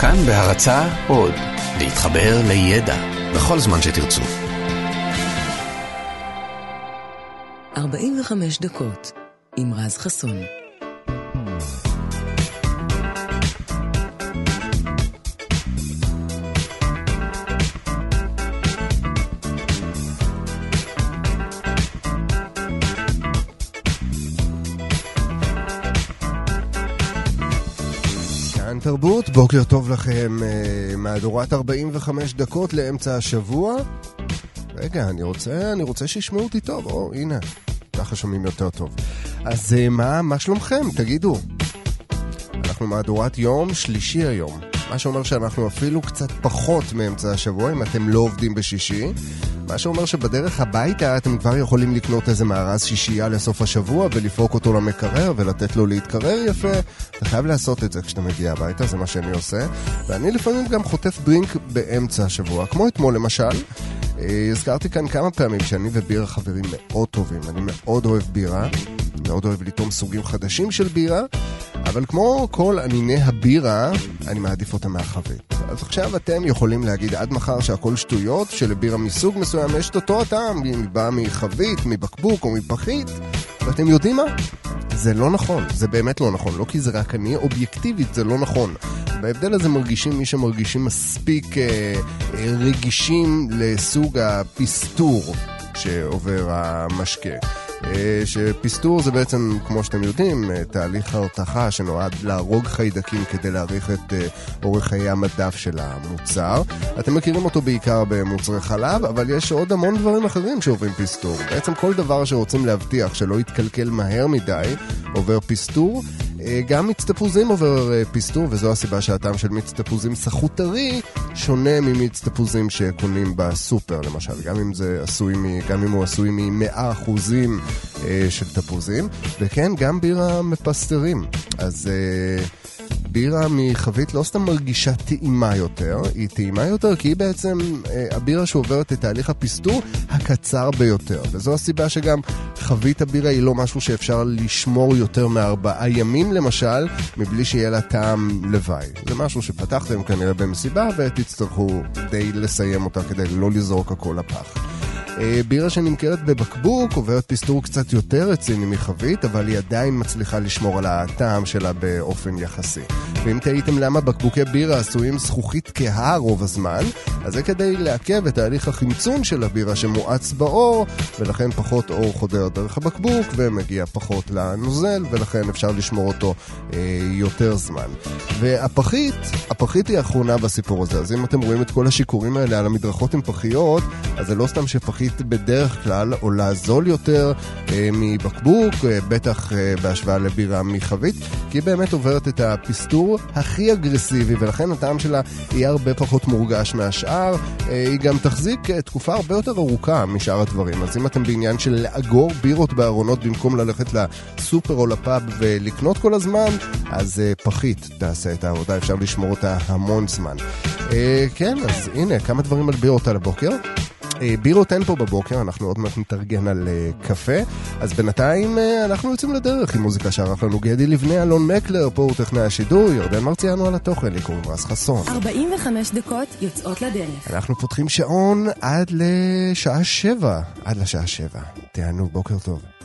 כאן בהרצה עוד, להתחבר לידע בכל זמן שתרצו. 45 דקות עם רז חסון. תרבות, בוקר טוב לכם, אה, מהדורת 45 דקות לאמצע השבוע. רגע, אני רוצה, אני רוצה שישמעו אותי טוב, או הנה, ככה שומעים יותר טוב. אז אה, מה, מה שלומכם? תגידו. אנחנו מהדורת יום שלישי היום, מה שאומר שאנחנו אפילו קצת פחות מאמצע השבוע, אם אתם לא עובדים בשישי. מה שאומר שבדרך הביתה אתם כבר יכולים לקנות איזה מארז שישייה לסוף השבוע ולפרוק אותו למקרר ולתת לו להתקרר יפה. אתה חייב לעשות את זה כשאתה מגיע הביתה, זה מה שאני עושה. ואני לפעמים גם חוטף דרינק באמצע השבוע, כמו אתמול למשל. אה, הזכרתי כאן כמה פעמים שאני ובירה חברים מאוד טובים. אני מאוד אוהב בירה, מאוד אוהב לטעום סוגים חדשים של בירה, אבל כמו כל אניני הבירה, אני מעדיף אותה מהחבית. אז עכשיו אתם יכולים להגיד עד מחר שהכל שטויות, שלבירה מסוג מסוים יש את אותו הטעם, היא באה מחבית, מבקבוק או מפחית, ואתם יודעים מה? זה לא נכון, זה באמת לא נכון, לא כי זה רק אני, אובייקטיבית זה לא נכון. בהבדל הזה מרגישים מי שמרגישים מספיק אה, אה, רגישים לסוג הפסטור שעובר המשקה. אה, שפסטור זה בעצם, כמו שאתם יודעים, אה, תהליך הרתחה שנועד להרוג חיידקים כדי להאריך את אה, אורך חיי המדף של המוצר. אתם מכירים אותו בעיקר במוצרי חלב, אבל יש עוד המון דברים אחרים שעוברים פסטור. בעצם כל דבר שרוצים להבטיח שלא יתקלקל מהר מדי, עובר פסטור. גם מיץ תפוזים עובר פסטור, וזו הסיבה שהטעם של מיץ תפוזים סחוט טרי שונה ממיץ תפוזים שקונים בסופר, למשל. גם אם, זה עשוי מ, גם אם הוא עשוי מ-100% של תפוזים. וכן, גם בירה מפסטרים. אז... בירה מחבית לא סתם מרגישה טעימה יותר, היא טעימה יותר כי היא בעצם אה, הבירה שעוברת את תהליך הפסטור הקצר ביותר. וזו הסיבה שגם חבית הבירה היא לא משהו שאפשר לשמור יותר מארבעה ימים למשל, מבלי שיהיה לה טעם לוואי. זה משהו שפתחתם כנראה במסיבה ותצטרכו די לסיים אותה כדי לא לזרוק הכל לפח. אה, בירה שנמכרת בבקבוק עוברת פסטור קצת יותר רציני מחבית, אבל היא עדיין מצליחה לשמור על הטעם שלה באופן יחסי. ואם תהיתם למה בקבוקי בירה עשויים זכוכית כהה רוב הזמן, אז זה כדי לעכב את תהליך החמצון של הבירה שמואץ באור, ולכן פחות אור חודר דרך הבקבוק ומגיע פחות לנוזל, ולכן אפשר לשמור אותו אה, יותר זמן. והפחית, הפחית היא האחרונה בסיפור הזה, אז אם אתם רואים את כל השיכורים האלה על המדרכות עם פחיות, אז זה לא סתם שפחית חבית בדרך כלל עולה זול יותר אה, מבקבוק, אה, בטח אה, בהשוואה לבירה מחבית, כי היא באמת עוברת את הפסטור הכי אגרסיבי, ולכן הטעם שלה יהיה הרבה פחות מורגש מהשאר. אה, היא גם תחזיק אה, תקופה הרבה יותר ארוכה משאר הדברים. אז אם אתם בעניין של לאגור בירות בארונות במקום ללכת לסופר או לפאב ולקנות כל הזמן, אז אה, פחית תעשה את העבודה, אפשר לשמור אותה המון זמן. אה, כן, אז הנה, כמה דברים על בירות על הבוקר. אה, בירות אין פה בבוקר, אנחנו עוד מעט נתארגן על אה, קפה. אז בינתיים אה, אנחנו יוצאים לדרך עם מוזיקה שערך לנו גדי לבנה, אלון מקלר, פה הוא טכנאי השידור, ירדן מרציאנו על התוכן, לי קוראים רז חסון. 45 דקות יוצאות לדרך. אנחנו פותחים שעון עד לשעה שבע. עד לשעה שבע. תענו, בוקר טוב.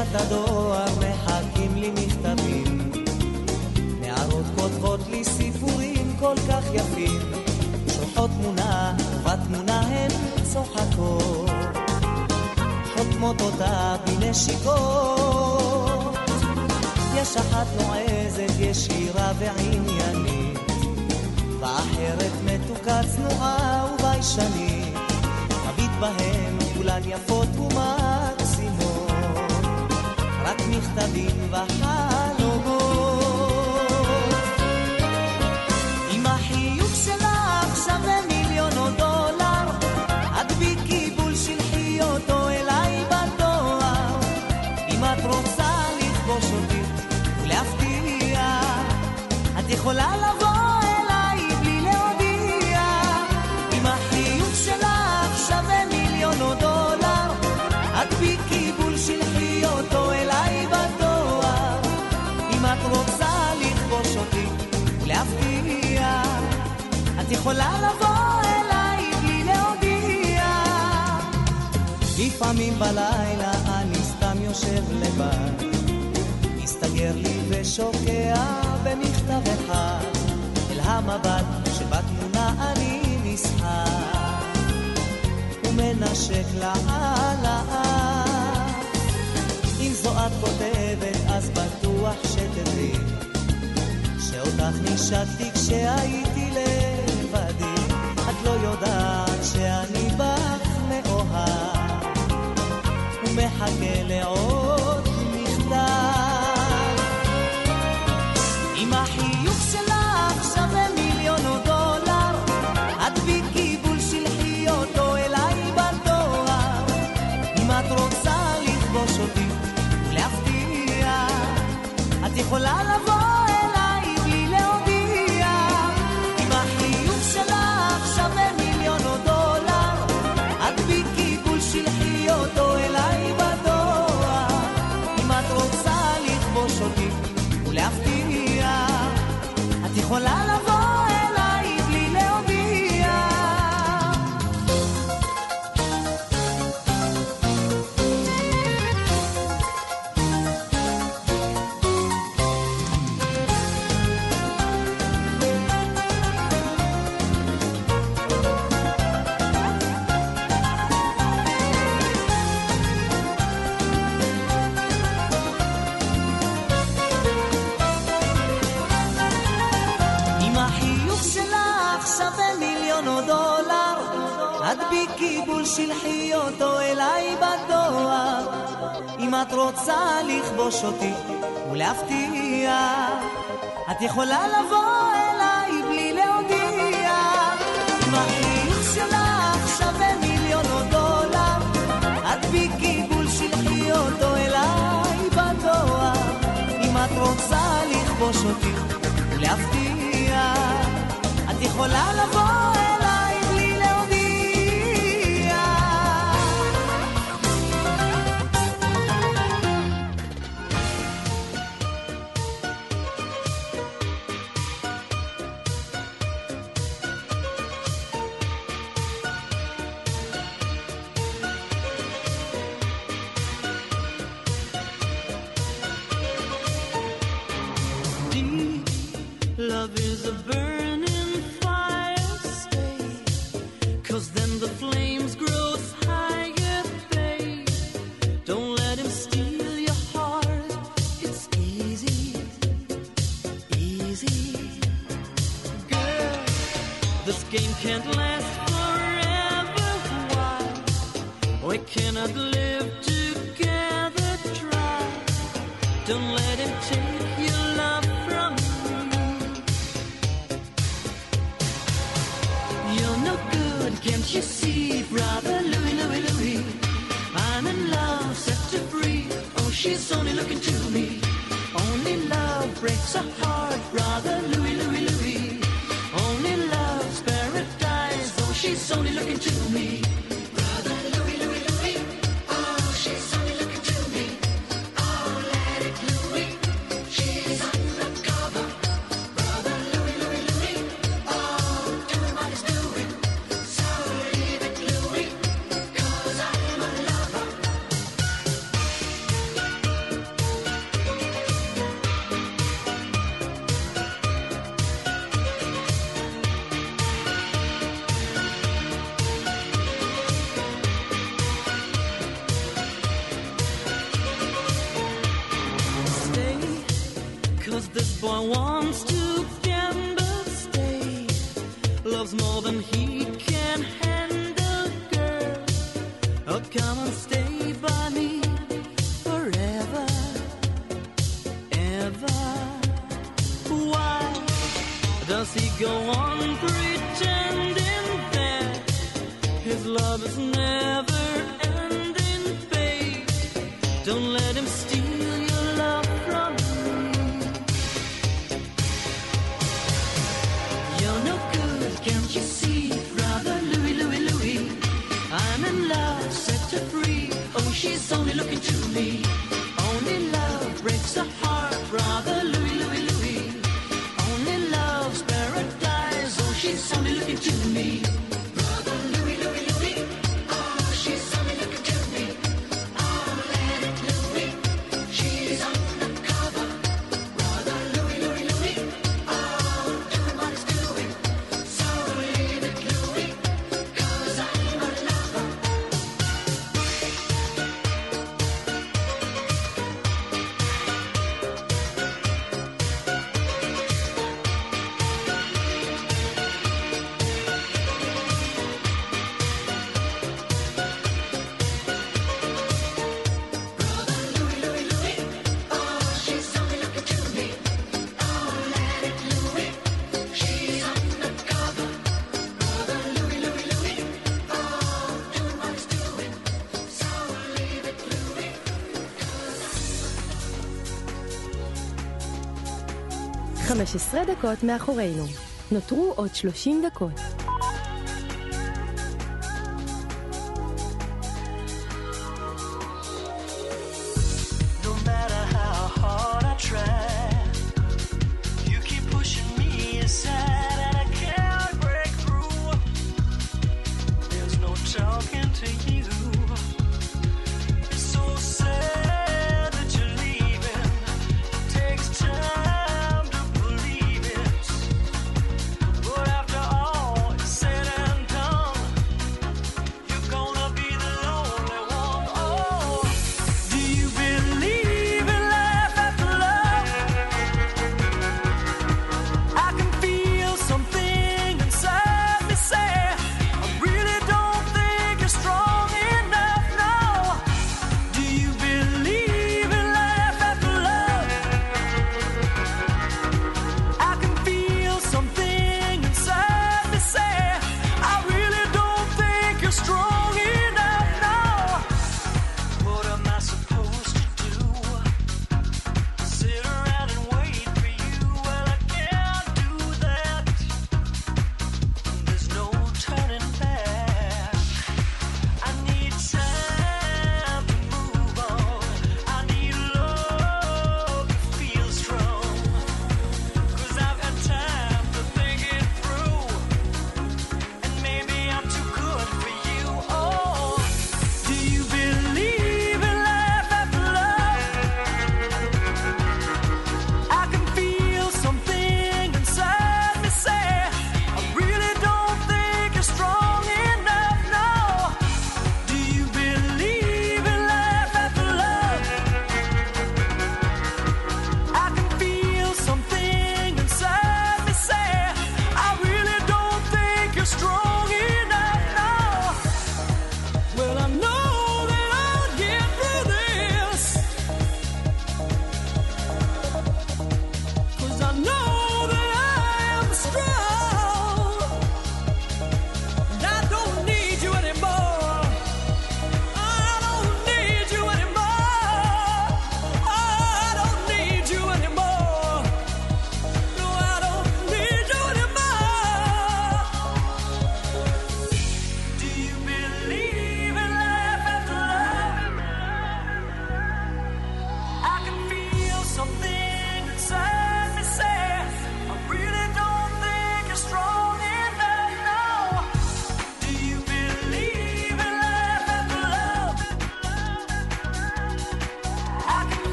בתיבת הדואר מחכים לי מכתבים. נערות כותבות לי סיפורים כל כך יפים, שולחות תמונה, ובתמונה הן צוחקות. חותמות אותה בנשיקות. יש אחת נועזת, ישירה ועניינית, ואחרת מתוקה צנועה וביישנית. מביט בהן כולן יפות ומקסימות, רק מכתבים וחלומות. אם החיוך שלך שווה מיליון דולר, הדביקי בול שלחי אותו אליי בדואר. אם את רוצה לכבוש אותי ולהפתיע, את יכולה לבוא יכולה לבוא אליי בלי להודיע. לפעמים בלילה אני סתם יושב לבד, מסתגר לי ושוקע במכתב אחד, אל המבט שבתמונה אני נסחר, ומנשק האף. אם זו את כותבת אז בטוח שתדעי שאותך נשקתי כשהייתי לבדי את לא יודעת שאני בך מאוהב. ומחכה לעוד מכתב. אם החיוך שלך שווה מיליון דולר. הדביקי בול שלחי אותו אליי בדואר אם את רוצה לכבוש אותי ולהפתיע את יכולה לבוא שלך רוצה לכבוש אותי ולהפתיע, את יכולה לבוא אליי בלי להודיע. החיוך שלך שווה מיליון או דולר, הדביקי בול שלחי אותו אליי בדואר. אם את רוצה לכבוש אותי ולהפתיע, את יכולה לבוא אליי 15 דקות מאחורינו. נותרו עוד 30 דקות.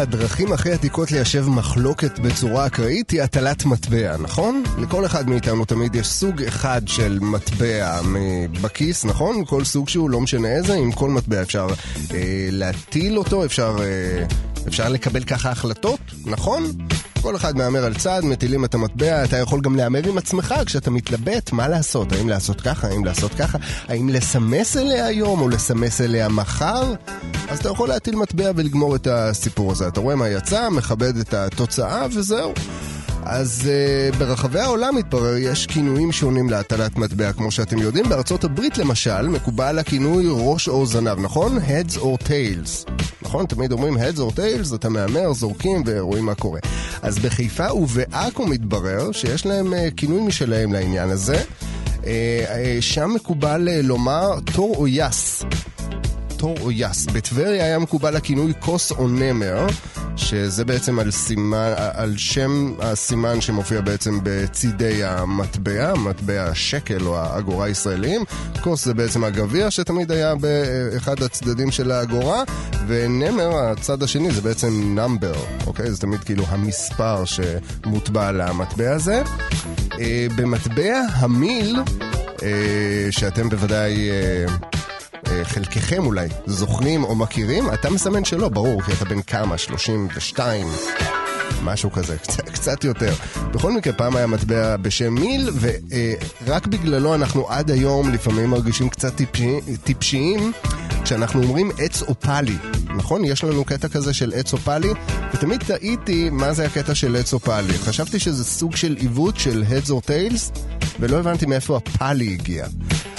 הדרכים הכי עתיקות ליישב מחלוקת בצורה אקראית היא הטלת מטבע, נכון? לכל אחד מאיתנו תמיד יש סוג אחד של מטבע בכיס, נכון? כל סוג שהוא, לא משנה איזה, עם כל מטבע אפשר אה, להטיל אותו, אפשר, אה, אפשר לקבל ככה החלטות, נכון? כל אחד מהמר על צד, מטילים את המטבע, אתה יכול גם להמר עם עצמך כשאתה מתלבט מה לעשות, האם לעשות ככה, האם לעשות ככה, האם לסמס אליה היום או לסמס אליה מחר, אז אתה יכול להטיל מטבע ולגמור את הסיפור הזה. אתה רואה מה יצא, מכבד את התוצאה וזהו. אז uh, ברחבי העולם מתברר יש כינויים שונים להטלת מטבע, כמו שאתם יודעים. בארצות הברית למשל, מקובל הכינוי ראש או זנב, נכון? Heads or tails. נכון? תמיד אומרים Heads or tails, אתה מהמר, זורקים ורואים מה קורה. אז בחיפה ובעכו מתברר שיש להם uh, כינוי משלהם לעניין הזה. Uh, uh, שם מקובל uh, לומר תור או יס. תור או יס. בטבריה היה מקובל הכינוי כוס או נמר, שזה בעצם על, סימן, על שם הסימן שמופיע בעצם בצידי המטבע, מטבע השקל או האגורה הישראליים. כוס זה בעצם הגביע שתמיד היה באחד הצדדים של האגורה, ונמר, הצד השני, זה בעצם נאמבר, אוקיי? זה תמיד כאילו המספר שמוטבע על המטבע הזה. אה, במטבע המיל, אה, שאתם בוודאי... אה, אה, חלקכם אולי זוכרים או מכירים, אתה מסמן שלא, ברור, כי אתה בן כמה? 32? משהו כזה, קצת, קצת יותר. בכל מקרה, פעם היה מטבע בשם מיל, ורק בגללו אנחנו עד היום לפעמים מרגישים קצת טיפשי, טיפשיים כשאנחנו אומרים עץ אופלי. נכון? יש לנו קטע כזה של עץ אופלי, ותמיד תהיתי מה זה הקטע של עץ אופלי. חשבתי שזה סוג של עיוות של Heads or Tails, ולא הבנתי מאיפה הפלי הגיע.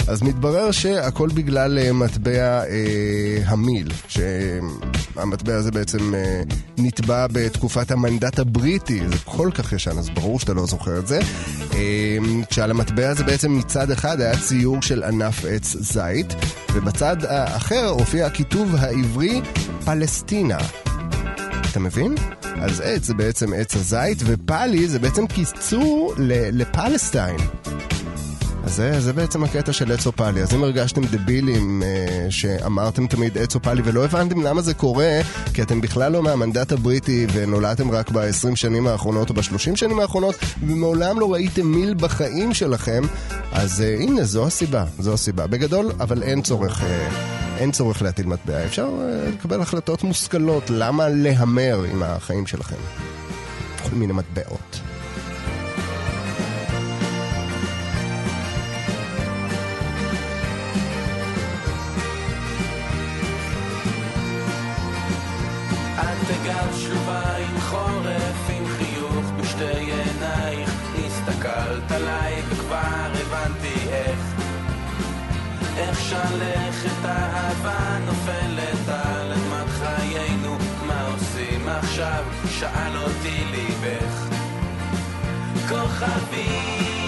אז מתברר שהכל בגלל אה, מטבע אה, המיל, שהמטבע הזה בעצם אה, נתבע בתקופת המנדט הבריטי, זה כל כך ישן, אז ברור שאתה לא זוכר את זה. אה, כשעל המטבע הזה בעצם מצד אחד היה ציור של ענף עץ זית, ובצד האחר הופיע הכיתוב העברי פלסטינה. אתה מבין? אז עץ זה בעצם עץ הזית, ופאלי זה בעצם קיצור לפלסטיין. אז זה, זה בעצם הקטע של עץ אופלי. אז אם הרגשתם דבילים אה, שאמרתם תמיד עץ אופלי ולא הבנתם למה זה קורה, כי אתם בכלל לא מהמנדט הבריטי ונולדתם רק ב-20 שנים האחרונות או ב-30 שנים האחרונות, ומעולם לא ראיתם מיל בחיים שלכם, אז אה, הנה, זו הסיבה, זו הסיבה. בגדול, אבל אין צורך... אה, אין צורך להטיל מטבע, אפשר אה, לקבל החלטות מושכלות למה להמר עם החיים שלכם. כל מיני מטבעות. שלכת אהבה נופלת על אדמת חיינו. מה עושים עכשיו? שאל אותי ליבך. כוכבים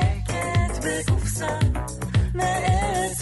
שקט בקופסה מארץ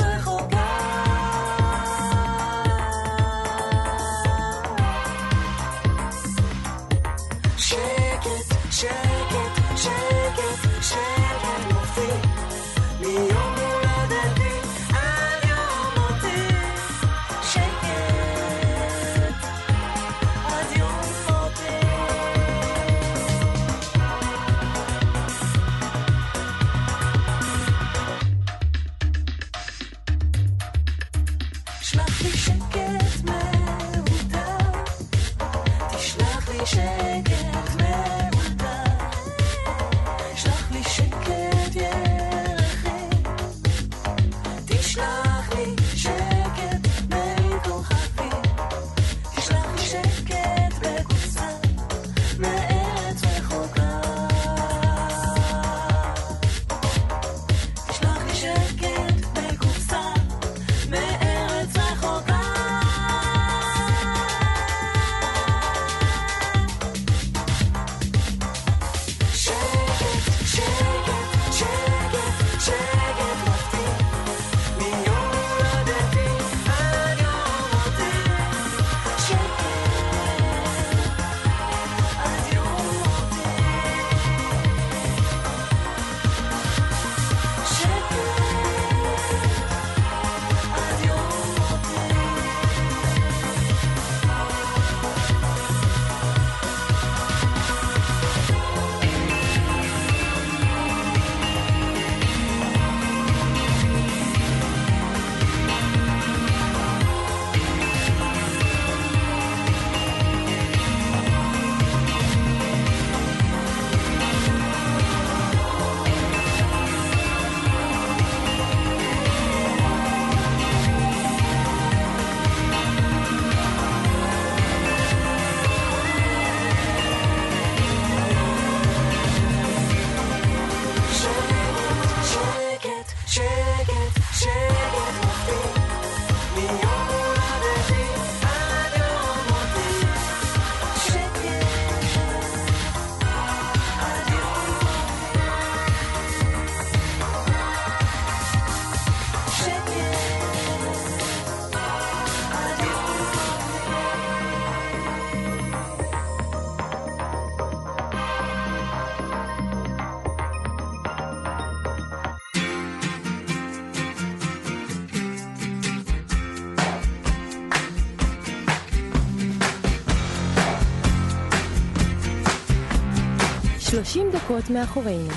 30 דקות מאחורינו.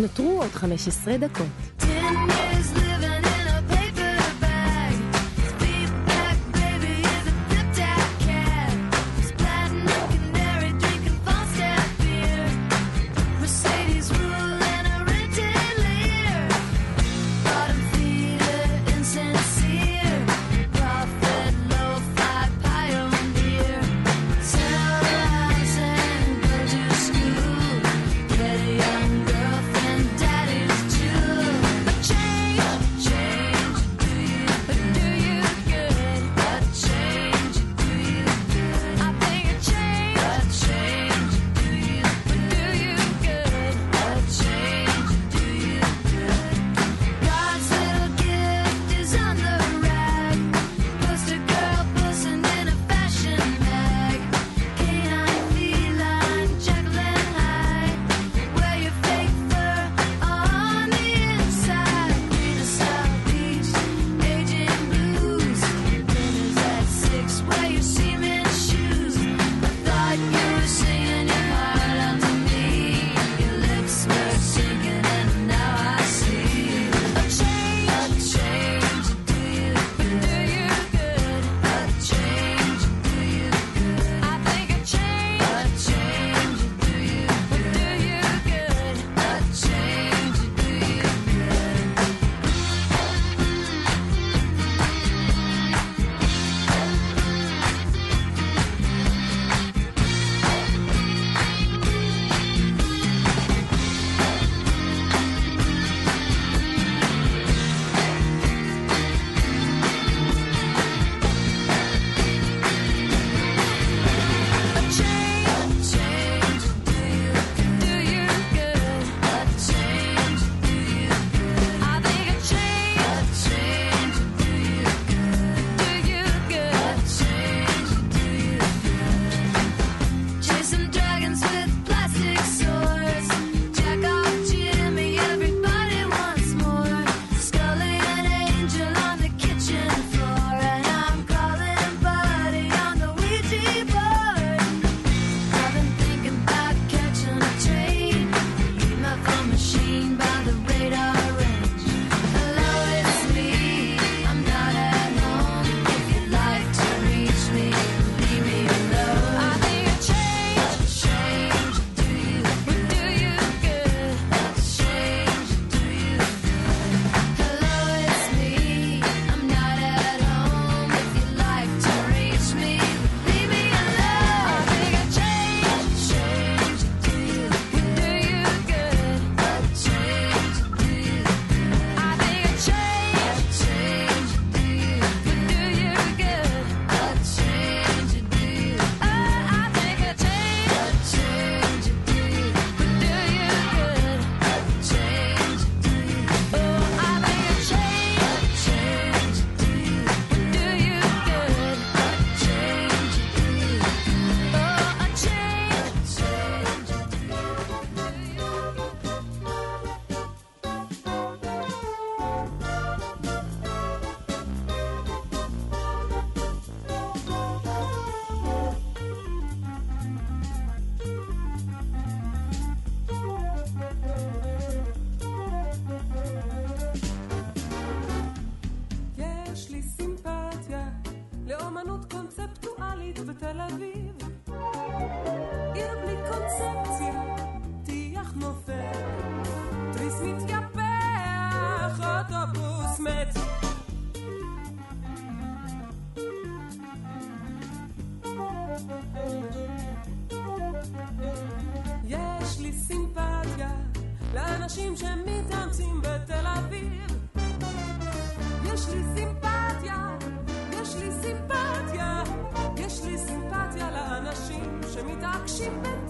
נותרו עוד 15 דקות. בתל אביב, עיר בלי קונספציה. she meant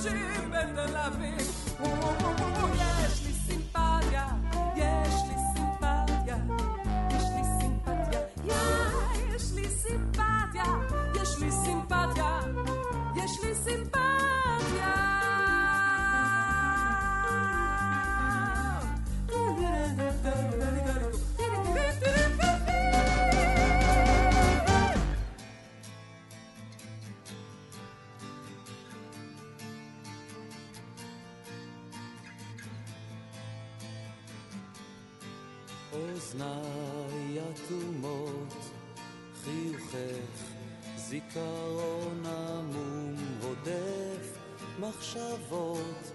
she חוטף, זיכרון עמום הודף, מחשבות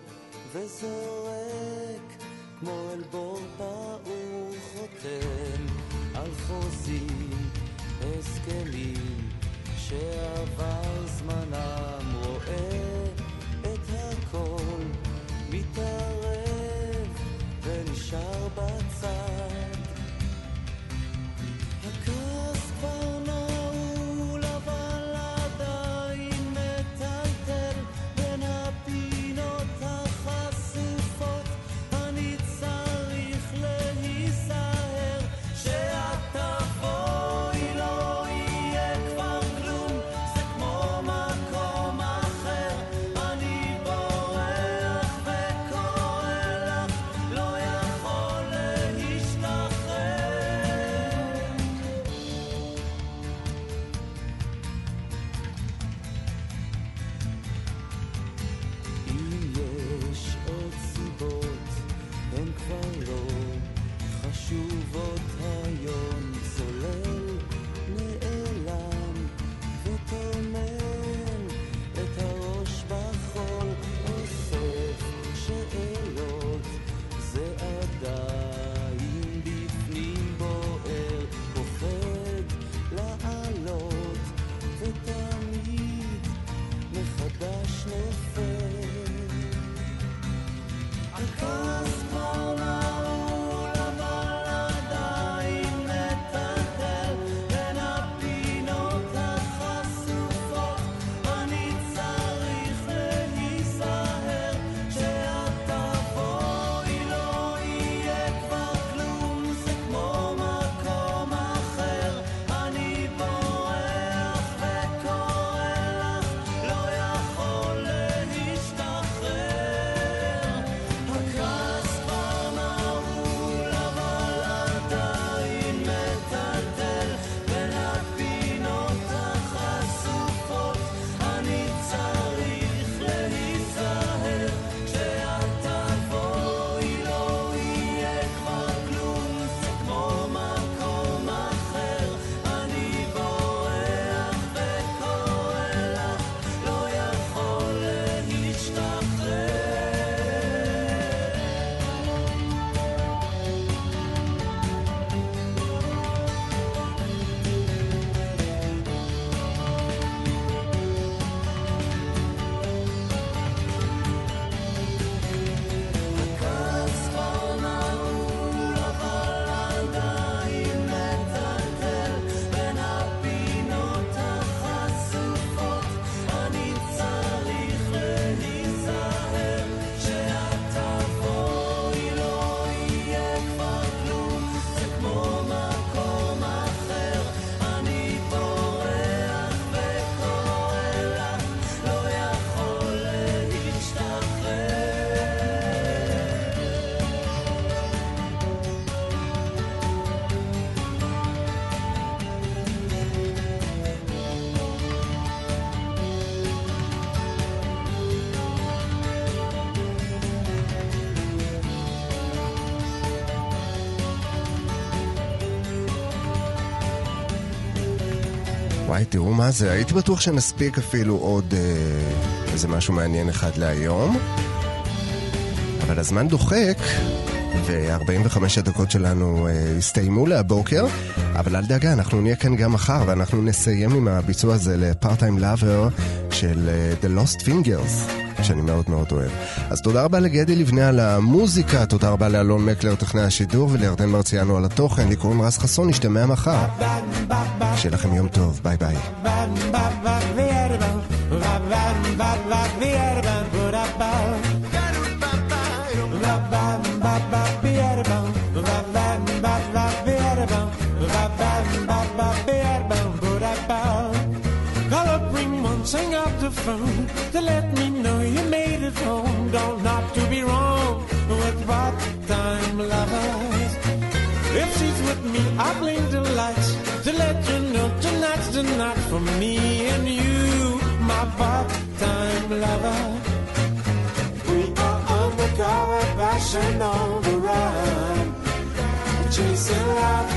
וזורק, כמו אל בור פעור חותם, על חוזים, הסכמים, שעבר זמנם רואה וואי, תראו מה זה, הייתי בטוח שנספיק אפילו עוד אה, איזה משהו מעניין אחד להיום. אבל הזמן דוחק, ו-45 הדקות שלנו אה, הסתיימו להבוקר, אבל אל דאגה, אנחנו נהיה כאן גם מחר, ואנחנו נסיים עם הביצוע הזה לפארט-טיים לאבר של אה, The Lost Fingers. שאני מאוד מאוד אוהב. אז תודה רבה לגדי לבנה על המוזיקה, תודה רבה לאלון מקלר, טכנאי השידור, ולירדן מרציאנו על התוכן. לי קוראים רז חסון, נשתמע מחר. שיהיה לכם יום טוב, ביי ביי. Call up Ringmont, sing out the phone to let me know you made it home. Don't not to be wrong with part-time lovers. If she's with me, I blink the lights to let you know tonight's the night for me and you, my part-time lover. We are undercover, passion on the run, chasing love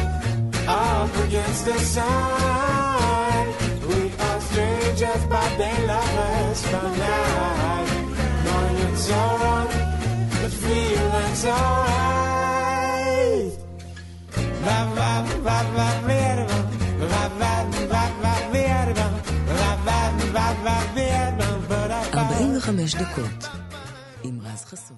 up against the sun. We are strangers, but they lovers by night. Knowing it's wrong, but feeling so 45 דקות עם רז חסון